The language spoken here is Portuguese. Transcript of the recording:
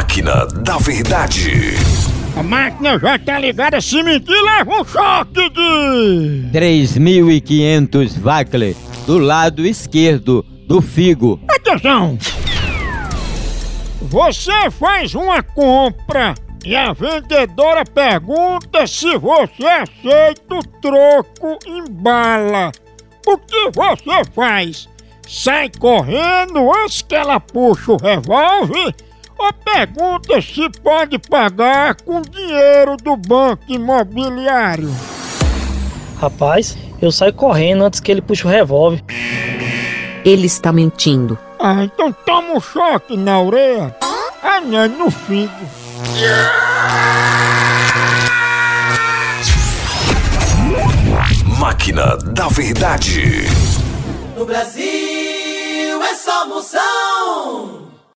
Máquina da Verdade. A máquina já tá ligada, se mentir leva um choque de... 3.500 Wackler do lado esquerdo do figo. Atenção! Você faz uma compra e a vendedora pergunta se você aceita o troco em bala. O que você faz? Sai correndo antes que ela puxe o revólver ou pergunta se pode pagar com dinheiro do banco imobiliário? Rapaz, eu saio correndo antes que ele puxe o revólver. Ele está mentindo. Ah, então toma um choque na orelha. Ah, não, no figo. Máquina da Verdade. No Brasil é só moção.